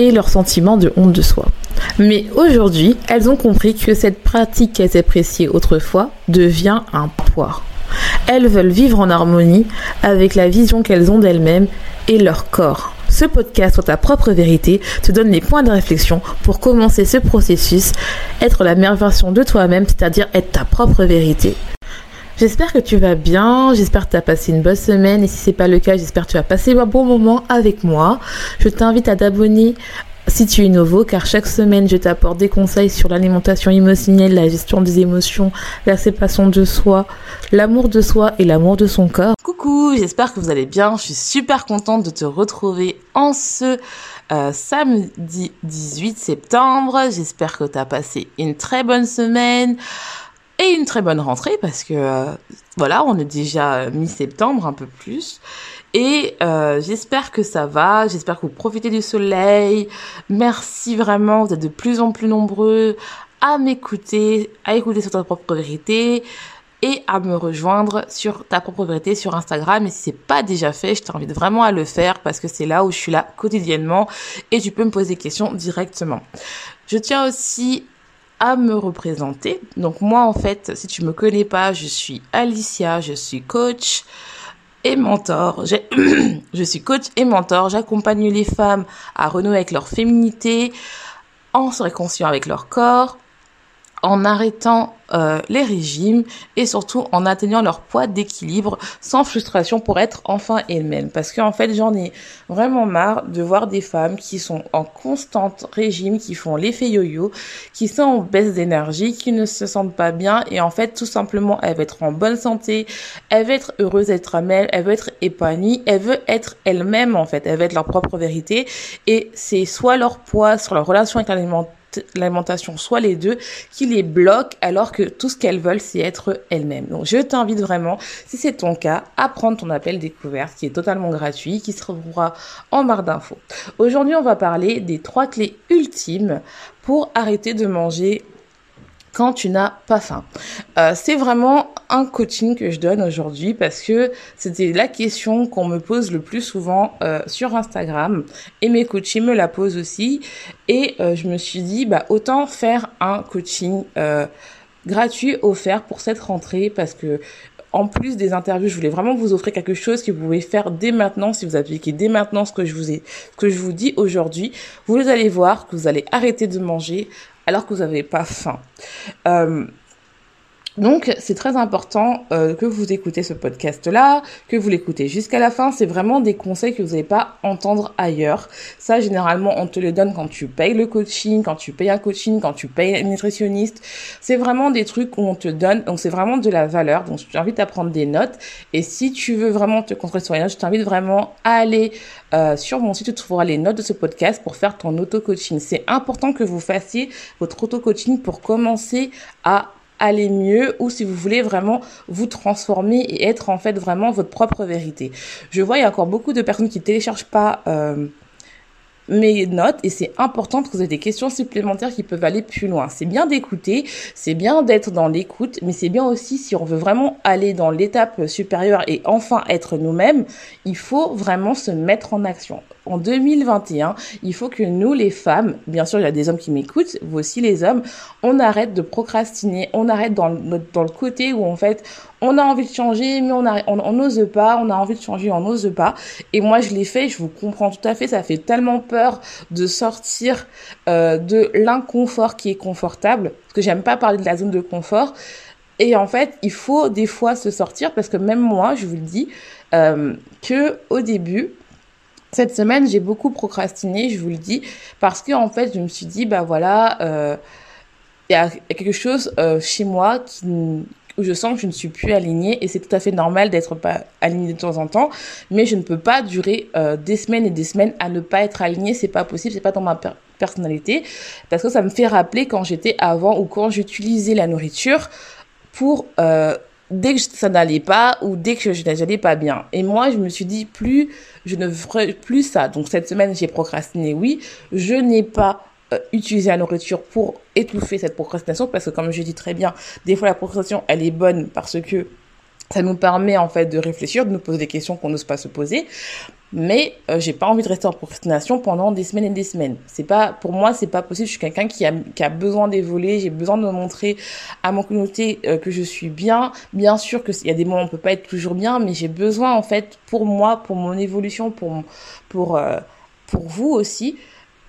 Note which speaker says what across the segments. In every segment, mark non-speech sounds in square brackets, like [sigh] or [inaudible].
Speaker 1: et leur sentiment de honte de soi. Mais aujourd'hui, elles ont compris que cette pratique qu'elles appréciaient autrefois devient un poids. Elles veulent vivre en harmonie avec la vision qu'elles ont d'elles-mêmes et leur corps. Ce podcast sur ta propre vérité te donne les points de réflexion pour commencer ce processus, être la meilleure version de toi-même, c'est-à-dire être ta propre vérité. J'espère que tu vas bien, j'espère que tu as passé une bonne semaine et si c'est pas le cas, j'espère que tu as passé un bon moment avec moi. Je t'invite à t'abonner si tu es nouveau, car chaque semaine, je t'apporte des conseils sur l'alimentation émotionnelle, la gestion des émotions, la séparation de soi, l'amour de soi et l'amour de son corps. Coucou, j'espère que vous allez bien. Je suis super contente de te retrouver en ce euh, samedi 18 septembre. J'espère que tu as passé une très bonne semaine et une très bonne rentrée parce que euh, voilà, on est déjà mi-septembre, un peu plus. Et euh, j'espère que ça va, j'espère que vous profitez du soleil. Merci vraiment, vous êtes de plus en plus nombreux à m'écouter, à écouter sur ta propre vérité et à me rejoindre sur ta propre vérité sur Instagram. Et si c'est pas déjà fait, je t'invite vraiment à le faire parce que c'est là où je suis là quotidiennement et tu peux me poser des questions directement. Je tiens aussi à me représenter. Donc moi en fait, si tu me connais pas, je suis Alicia, je suis coach et mentor. [clears throat] je suis coach et mentor. J'accompagne les femmes à renouer avec leur féminité, en se réconciliant avec leur corps, en arrêtant euh, les régimes et surtout en atteignant leur poids d'équilibre sans frustration pour être enfin elles-mêmes. Parce qu'en fait, j'en ai vraiment marre de voir des femmes qui sont en constante régime, qui font l'effet yo-yo, qui sont en baisse d'énergie, qui ne se sentent pas bien et en fait, tout simplement, elles veulent être en bonne santé, elles veulent être heureuses d'être elles, elles veulent être épanouies, elles veulent être elles-mêmes en fait, elles veulent être leur propre vérité et c'est soit leur poids, sur leur relation avec l'alimentation, soit les deux, qui les bloquent alors que tout ce qu'elles veulent, c'est être elles-mêmes. Donc je t'invite vraiment, si c'est ton cas, à prendre ton appel découverte qui est totalement gratuit, qui se retrouvera en barre d'infos. Aujourd'hui, on va parler des trois clés ultimes pour arrêter de manger quand tu n'as pas faim. Euh, c'est vraiment un coaching que je donne aujourd'hui parce que c'était la question qu'on me pose le plus souvent euh, sur Instagram et mes coachings me la posent aussi et euh, je me suis dit bah autant faire un coaching gratuit offert pour cette rentrée parce que en plus des interviews, je voulais vraiment vous offrir quelque chose que vous pouvez faire dès maintenant si vous appliquez dès maintenant ce que je vous ai, ce que je vous dis aujourd'hui. Vous allez voir que vous allez arrêter de manger alors que vous n'avez pas faim. Euh, donc c'est très important euh, que vous écoutez ce podcast-là, que vous l'écoutez jusqu'à la fin. C'est vraiment des conseils que vous n'allez pas entendre ailleurs. Ça, généralement, on te le donne quand tu payes le coaching, quand tu payes un coaching, quand tu payes un nutritionniste. C'est vraiment des trucs qu'on te donne. Donc c'est vraiment de la valeur. Donc je t'invite à prendre des notes. Et si tu veux vraiment te concentrer sur les je t'invite vraiment à aller euh, sur mon site. Tu trouveras les notes de ce podcast pour faire ton auto-coaching. C'est important que vous fassiez votre auto-coaching pour commencer à aller mieux ou si vous voulez vraiment vous transformer et être en fait vraiment votre propre vérité. Je vois il y a encore beaucoup de personnes qui téléchargent pas euh, mes notes et c'est important parce que vous avez des questions supplémentaires qui peuvent aller plus loin. C'est bien d'écouter, c'est bien d'être dans l'écoute, mais c'est bien aussi si on veut vraiment aller dans l'étape supérieure et enfin être nous-mêmes, il faut vraiment se mettre en action. En 2021, il faut que nous, les femmes, bien sûr, il y a des hommes qui m'écoutent, vous aussi les hommes, on arrête de procrastiner, on arrête dans le, côté où en fait, on a envie de changer, mais on n'ose pas, on a envie de changer, on n'ose pas. Et moi, je l'ai fait, je vous comprends tout à fait, ça fait tellement peur de sortir euh, de l'inconfort qui est confortable, parce que j'aime pas parler de la zone de confort. Et en fait, il faut des fois se sortir, parce que même moi, je vous le dis, euh, que au début, cette semaine, j'ai beaucoup procrastiné, je vous le dis, parce que en fait, je me suis dit, bah voilà, euh, il y a quelque chose euh, chez moi où je sens que je ne suis plus alignée et c'est tout à fait normal d'être pas alignée de temps en temps, mais je ne peux pas durer euh, des semaines et des semaines à ne pas être alignée, c'est pas possible, c'est pas dans ma personnalité parce que ça me fait rappeler quand j'étais avant ou quand j'utilisais la nourriture pour dès que ça n'allait pas ou dès que je n'allais pas bien. Et moi, je me suis dit plus je ne ferai plus ça. Donc cette semaine, j'ai procrastiné, oui, je n'ai pas euh, utiliser la nourriture pour étouffer cette procrastination parce que comme je dis très bien, des fois la procrastination elle est bonne parce que ça nous permet en fait de réfléchir, de nous poser des questions qu'on n'ose pas se poser. Mais euh, j'ai pas envie de rester en procrastination pendant des semaines et des semaines. C'est pas pour moi, c'est pas possible. Je suis quelqu'un qui a qui a besoin d'évoluer. J'ai besoin de montrer à mon communauté euh, que je suis bien. Bien sûr que il y a des moments où on peut pas être toujours bien, mais j'ai besoin en fait pour moi, pour mon évolution, pour pour pour vous aussi,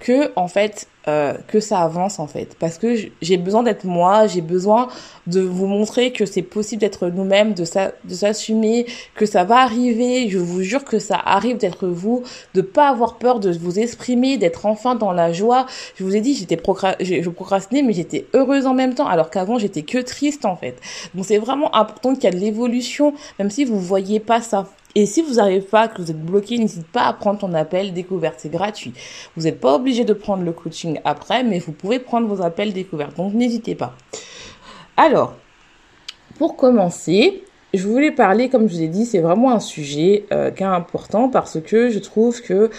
Speaker 1: que en fait euh, que ça avance en fait. Parce que j'ai besoin d'être moi j'ai besoin de vous montrer que c'est possible d'être nous-mêmes de ça de s'assumer que ça va arriver. Je vous jure que ça arrive d'être vous de pas avoir peur de vous exprimer d'être enfin dans la joie. Je vous ai dit j'étais je procrastinais mais j'étais heureuse en même temps alors qu'avant j'étais que triste en fait. Donc c'est vraiment important qu'il y a de l'évolution même si vous voyez pas ça et si vous n'arrivez pas, que vous êtes bloqué, n'hésitez pas à prendre ton appel découverte, c'est gratuit. Vous n'êtes pas obligé de prendre le coaching après, mais vous pouvez prendre vos appels découvertes, donc n'hésitez pas. Alors, pour commencer, je voulais parler, comme je vous ai dit, c'est vraiment un sujet euh, qui est important parce que je trouve que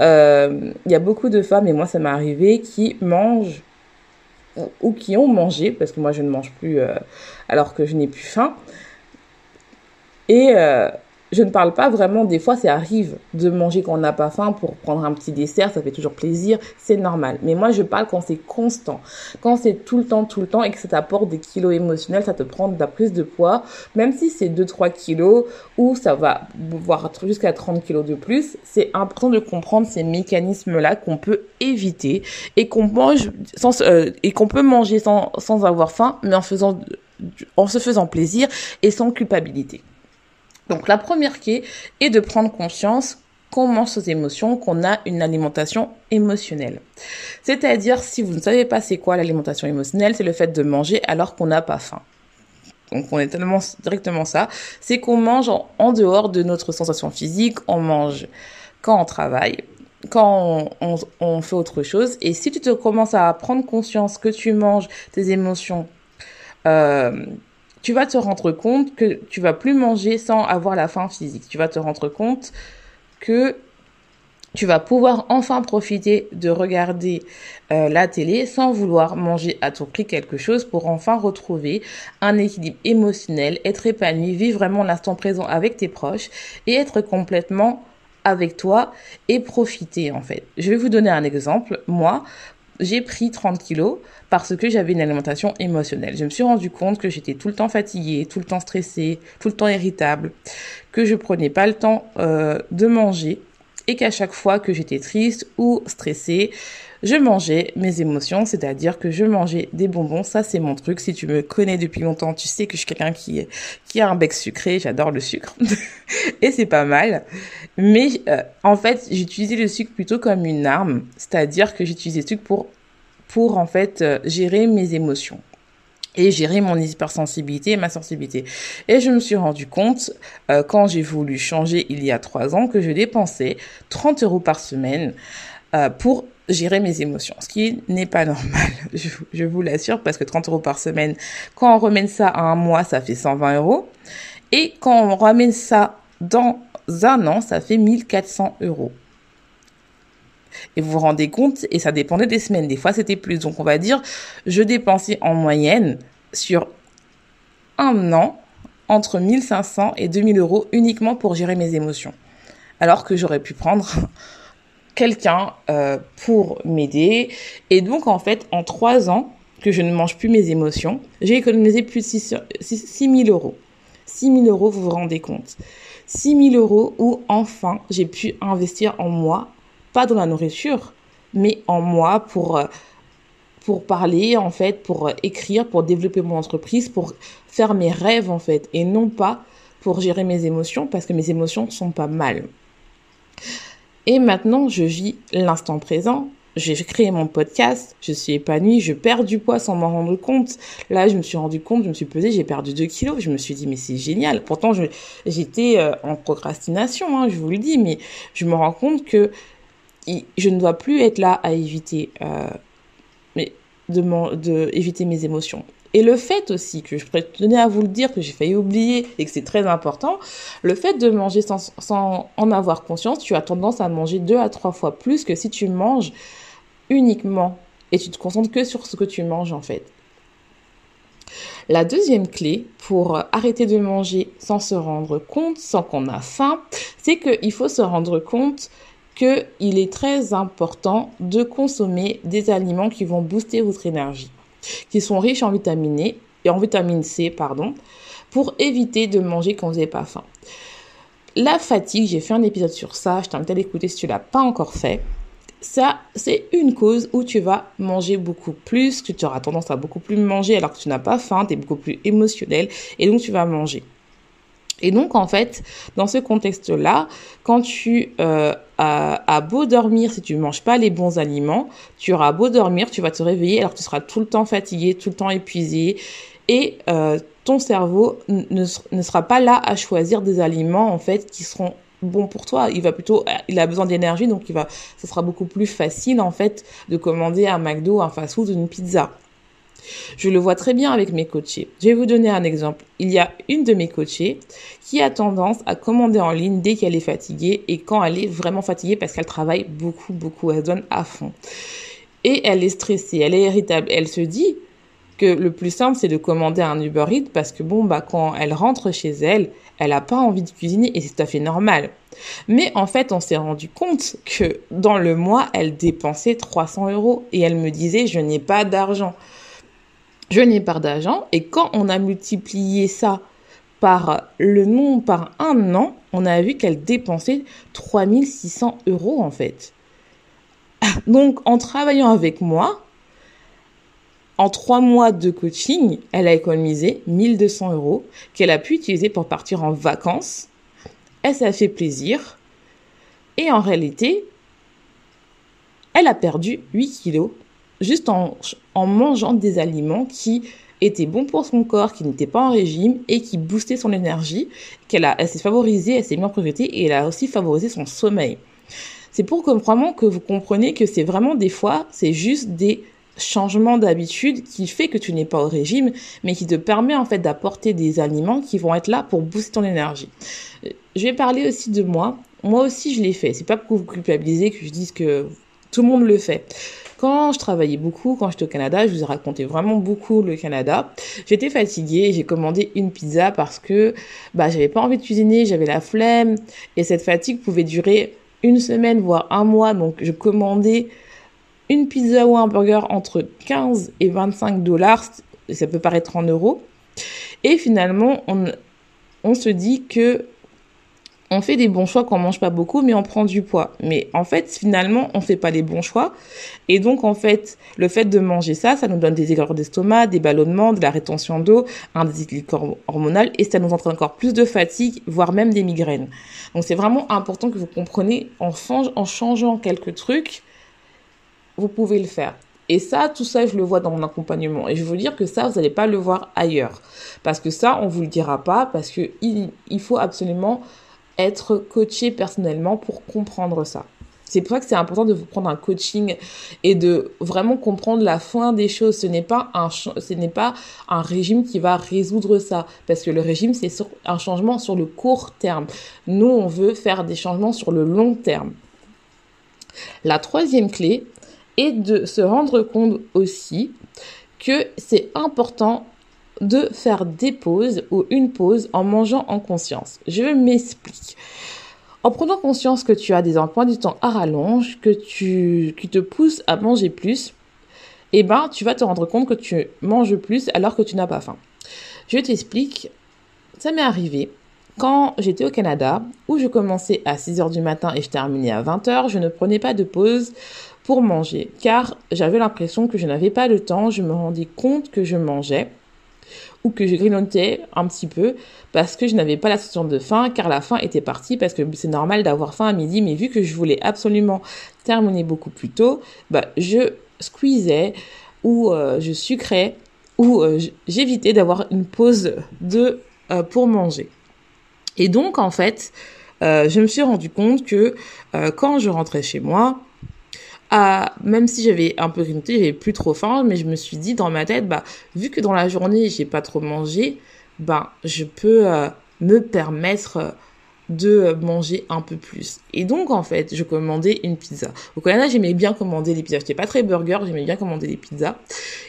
Speaker 1: euh, il y a beaucoup de femmes, et moi ça m'est arrivé, qui mangent ou qui ont mangé, parce que moi je ne mange plus euh, alors que je n'ai plus faim. Et je ne parle pas vraiment, des fois ça arrive de manger quand on n'a pas faim pour prendre un petit dessert, ça fait toujours plaisir, c'est normal. Mais moi je parle quand c'est constant, quand c'est tout le temps, tout le temps et que ça t'apporte des kilos émotionnels, ça te prend de la prise de poids, même si c'est 2-3 kilos ou ça va voir jusqu'à 30 kilos de plus, c'est important de comprendre ces mécanismes-là qu'on peut éviter et qu'on mange sans, euh, et qu'on peut manger sans, sans avoir faim, mais en faisant, en se faisant plaisir et sans culpabilité. Donc la première clé est de prendre conscience qu'on mange ses émotions, qu'on a une alimentation émotionnelle. C'est-à-dire, si vous ne savez pas c'est quoi l'alimentation émotionnelle, c'est le fait de manger alors qu'on n'a pas faim. Donc on est tellement directement ça, c'est qu'on mange en, dehors de notre sensation physique, on mange quand on travaille, quand on, fait autre chose. Et si tu te commences à prendre conscience que tu manges tes émotions euh, tu vas te rendre compte que tu vas plus manger sans avoir la faim physique. Tu vas te rendre compte que tu vas pouvoir enfin profiter de regarder euh, la télé sans vouloir manger à tout prix quelque chose pour enfin retrouver un équilibre émotionnel, être épanoui, vivre vraiment l'instant présent avec tes proches et être complètement avec toi et profiter en fait. Je vais vous donner un exemple. Moi, j'ai pris 30 kilos parce que j'avais une alimentation émotionnelle. Je me suis rendu compte que j'étais tout le temps fatiguée, tout le temps stressée, tout le temps irritable, que je prenais pas le temps euh, de manger et qu'à chaque fois que j'étais triste ou stressée, je mangeais mes émotions, c'est-à-dire que je mangeais des bonbons. Ça, c'est mon truc. Si tu me connais depuis longtemps, tu sais que je suis quelqu'un qui, qui a un bec sucré. J'adore le sucre. [laughs] et c'est pas mal. Mais euh, en fait, j'utilisais le sucre plutôt comme une arme. C'est-à-dire que j'utilisais le sucre pour, pour en fait, euh, gérer mes émotions et gérer mon hypersensibilité et ma sensibilité. Et je me suis rendu compte, euh, quand j'ai voulu changer il y a trois ans, que je dépensais 30 euros par semaine euh, pour gérer mes émotions, ce qui n'est pas [laughs] normal, je, vous l'assure, parce que 30 euros par semaine, quand on remène ça à un mois, ça fait 120 euros. Et quand on ramène ça dans un an, ça fait 1400 euros. Et vous vous rendez compte, et ça dépendait des semaines, des fois c'était plus. Donc on va dire, je dépensais en moyenne sur un an entre 1500 et 2000 euros uniquement pour gérer mes émotions. Alors que j'aurais pu prendre [laughs] quelqu'un euh, pour m'aider. Et donc, en fait, en trois ans que je ne mange plus mes émotions, j'ai économisé plus de 6, 000 euros. 6 000 euros, vous vous rendez compte 6 000 euros où enfin j'ai pu investir en moi, pas dans la nourriture, mais en moi pour, euh, pour parler, en fait, pour écrire, pour développer mon entreprise, pour faire mes rêves, en fait, et non pas pour gérer mes émotions, parce que mes émotions sont pas mal. Et maintenant, je vis l'instant présent. j'ai créé mon podcast, je suis épanouie, je perds du poids sans m'en rendre compte. Là, je me suis rendu compte, je me suis pesée, j'ai perdu 2 kilos. Je me suis dit, mais c'est génial. Pourtant, j'étais euh, en procrastination, hein, je vous le dis, mais je me rends compte que je ne dois plus être là à éviter, euh, de, de éviter mes émotions. Et le fait aussi, que je tenais à vous le dire, que j'ai failli oublier et que c'est très important, le fait de manger sans, sans, en avoir conscience, tu as tendance à manger deux à trois fois plus que si tu manges uniquement et tu te concentres que sur ce que tu manges en fait. La deuxième clé pour arrêter de manger sans se rendre compte, sans qu'on a faim, c'est qu'il faut se rendre compte qu'il est très important de consommer des aliments qui vont booster votre énergie, qui sont riches en vitamine e, et en vitamine C, pardon, pour éviter de manger quand vous n'avez pas faim. La fatigue, j'ai fait un épisode sur ça, je t'invite à l'écouter si tu l'as pas encore fait ça, c'est une cause où tu vas manger beaucoup plus, que tu auras tendance à beaucoup plus manger alors que tu n'as pas faim, tu es beaucoup plus émotionnel et donc tu vas manger. Et donc, en fait, dans ce contexte-là, quand tu euh, as, beau dormir, si tu ne manges pas les bons aliments, tu auras beau dormir, tu vas te réveiller alors tu seras tout le temps fatigué, tout le temps épuisé. Et euh, ton cerveau ne, sera pas là à choisir des aliments, en fait, qui seront bon pour toi. Il va plutôt, il a besoin d'énergie, donc il va, ce sera beaucoup plus facile en fait de commander un McDo, un fast-food une pizza. Je le vois très bien avec mes coachés. Je vais vous donner un exemple. Il y a une de mes coachées qui a tendance à commander en ligne dès qu'elle est fatiguée et quand elle est vraiment fatiguée parce qu'elle travaille beaucoup, beaucoup. Elle donne à fond. Et elle est stressée, elle est irritable. Elle se dit que le plus simple, c'est de commander un Uber Eats parce que bon, bah, quand elle rentre chez elle, elle n'a pas envie de cuisiner et c'est tout à fait normal. Mais en fait, on s'est rendu compte que dans le mois, elle dépensait 300 euros et elle me disait, je n'ai pas d'argent. Je n'ai pas d'argent et quand on a multiplié ça par le nombre, par un an, on a vu qu'elle dépensait 3600 euros en fait. [laughs] Donc, en travaillant avec moi, en trois mois de coaching, elle a économisé 1200 euros qu'elle a pu utiliser pour partir en vacances. Elle s'est fait plaisir. Et en réalité, elle a perdu 8 kilos juste en, mangeant des aliments qui étaient bons pour son corps, qui n'étaient pas en régime et qui boostaient son énergie, qu'elle a, elle s'est favorisée, elle s'est mis en priorité et elle a aussi favorisé son sommeil. C'est pour que que vous compreniez que c'est vraiment des fois, c'est juste des changement d'habitude qui fait que tu n'es pas au régime, mais qui te permet en fait d'apporter des aliments qui vont être là pour booster ton énergie. Je vais parler aussi de moi. Moi aussi, je l'ai fait. C'est pas pour vous culpabiliser que je dise que tout le monde le fait. Quand je travaillais beaucoup, quand j'étais au Canada, je vous ai raconté vraiment beaucoup le Canada. J'étais fatiguée, j'ai commandé une pizza parce que bah j'avais pas envie de cuisiner, j'avais la flemme et cette fatigue pouvait durer une semaine voire un mois. Donc je commandais une pizza ou un burger entre 15 et 25 dollars, ça peut paraître en euros. Et finalement, on, on se dit que on fait des bons choix quand on mange pas beaucoup, mais on prend du poids. Mais en fait, finalement, on fait pas les bons choix. Et donc, en fait, le fait de manger ça, ça nous donne des aigreurs d'estomac, des ballonnements, de la rétention d'eau, un déséquilibre hormonal, et ça nous entraîne encore plus de fatigue, voire même des migraines. Donc, c'est vraiment important que vous compreniez en, changeant quelques trucs, vous pouvez le faire. Et ça, tout ça, je le vois dans mon accompagnement. Et je veux dire que ça, vous n'allez pas le voir ailleurs. Parce que ça, on vous le dira pas, parce que il, il faut absolument être coaché personnellement pour comprendre ça. C'est pour ça que c'est important de vous prendre un coaching et de vraiment comprendre la fin des choses. Ce n'est pas un, ce n'est pas un régime qui va résoudre ça. Parce que le régime, c'est un changement sur le court terme. Nous, on veut faire des changements sur le long terme. La troisième clé, et de se rendre compte aussi que c'est important de faire des pauses ou une pause en mangeant en conscience. Je m'explique. En prenant conscience que tu as des emplois du temps à rallonge, que tu, qui te poussent à manger plus, eh ben, tu vas te rendre compte que tu manges plus alors que tu n'as pas faim. Je t'explique. Ça m'est arrivé quand j'étais au Canada, où je commençais à 6 heures du matin et je terminais à 20 heures, je ne prenais pas de pause pour manger, car j'avais l'impression que je n'avais pas le temps, je me rendais compte que je mangeais, ou que je grignotais un petit peu parce que je n'avais pas la sensation de faim car la faim était partie parce que c'est normal d'avoir faim à midi mais vu que je voulais absolument terminer beaucoup plus tôt, bah je squeezais ou euh, je sucrais ou euh, j'évitais d'avoir une pause de euh, pour manger. Et donc en fait, je me suis rendu compte que quand je rentrais chez moi, même si j'avais un peu grignoté, j'avais plus trop faim, mais je me suis dit dans ma tête, bah, vu que dans la journée, j'ai pas trop mangé, bah, je peux euh, me permettre de manger un peu plus. Et donc, en fait, je commandais une pizza. Au Canada, j'aimais bien commander les pizzas. J'étais pas très burger, j'aimais bien commander les pizzas.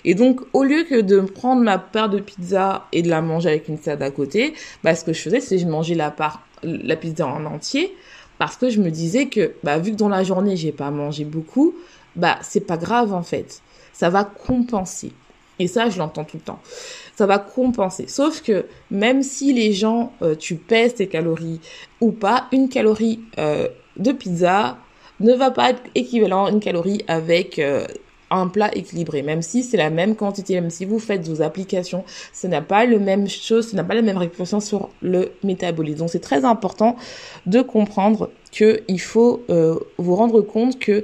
Speaker 1: Et donc, au lieu que de prendre ma part de pizza et de la manger avec une salade à côté, bah, ce que je faisais, c'est que je mangeais la part, la pizza en entier parce que je me disais que bah vu que dans la journée j'ai pas mangé beaucoup, bah c'est pas grave en fait. Ça va compenser. Et ça, je l'entends tout le temps. Ça va compenser. Sauf que même si les gens, euh, tu pèses tes calories ou pas, une calorie euh, de pizza ne va pas être équivalent à une calorie avec euh, un plat équilibré, même si c'est la même quantité, même si vous faites vos applications, ce n'a pas le même chose, ce n'a pas la même répercussion sur le métabolisme. Donc c'est très important de comprendre que il faut euh, vous rendre compte que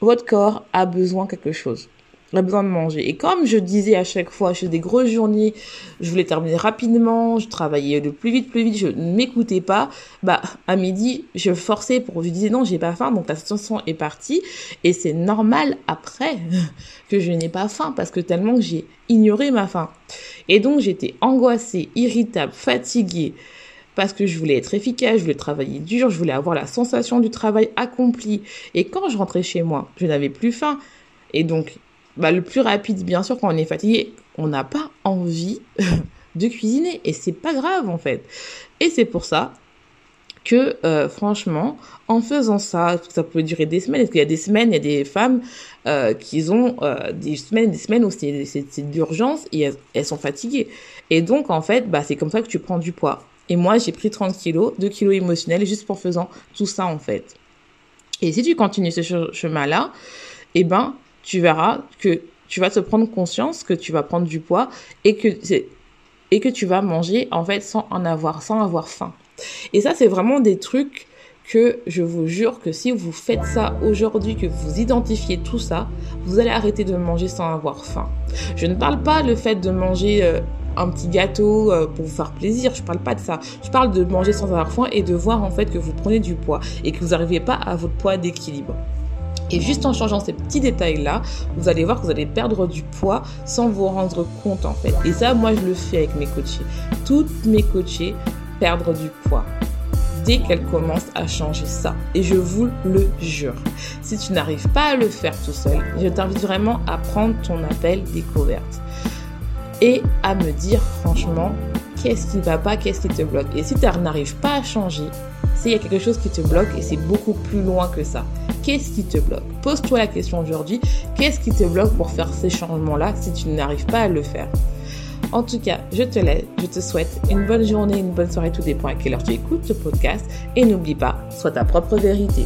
Speaker 1: votre corps a besoin de quelque chose a besoin de manger. Et comme je disais à chaque fois, je fais des grosses journées, je voulais terminer rapidement, je travaillais le plus vite, plus vite, je ne m'écoutais pas. Bah, à midi, je forçais pour, je disais non, j'ai pas faim, donc la situation est partie. Et c'est normal après [laughs] que je n'ai pas faim parce que tellement que j'ai ignoré ma faim. Et donc, j'étais angoissée, irritable, fatiguée parce que je voulais être efficace, je voulais travailler dur, je voulais avoir la sensation du travail accompli. Et quand je rentrais chez moi, je n'avais plus faim. Et donc, bah, le plus rapide, bien sûr, quand on est fatigué, on n'a pas envie [laughs] de cuisiner. Et c'est pas grave, en fait. Et c'est pour ça que, euh, franchement, en faisant ça, ça pouvait durer des semaines, parce qu'il y a des semaines, il y a des femmes euh, qui ont euh, des semaines, des semaines où c'est, c'est, d'urgence et elles, sont fatiguées. Et donc, en fait, bah, c'est comme ça que tu prends du poids. Et moi, j'ai pris 30 kilos, 2 kilos émotionnels, juste pour faisant tout ça, en fait. Et si tu continues ce chemin-là, eh ben, tu verras que tu vas te prendre conscience que tu vas prendre du poids et que et que tu vas manger en fait sans en avoir sans avoir faim. Et ça c'est vraiment des trucs que je vous jure que si vous faites ça aujourd'hui, que vous identifiez tout ça, vous allez arrêter de manger sans avoir faim. Je ne parle pas le fait de manger euh, un petit gâteau euh, pour vous faire plaisir, je parle pas de ça. Je parle de manger sans avoir faim et de voir en fait que vous prenez du poids et que vous n'arrivez pas à votre poids d'équilibre. Et juste en changeant ces petits détails-là, vous allez voir que vous allez perdre du poids sans vous rendre compte en fait. Et ça, moi, je le fais avec mes coachés. Toutes mes coachées perdre du poids dès qu'elles commencent à changer ça. Et je vous le jure. Si tu n'arrives pas à le faire tout seul, je t'invite vraiment à prendre ton appel découverte et à me dire franchement qu'est-ce qui ne va pas, qu'est-ce qui te bloque? Et si tu n'arrives pas à changer, c'est il y a quelque chose qui te bloque et c'est beaucoup plus loin que ça. Qu'est-ce qui te bloque Pose-toi la question aujourd'hui, qu'est-ce qui te bloque pour faire ces changements-là si tu n'arrives pas à le faire en tout cas, je te laisse, je te souhaite une bonne journée, une bonne soirée, tout dépend à quelle heure tu écoutes ce podcast. Et n'oublie pas, sois ta propre vérité.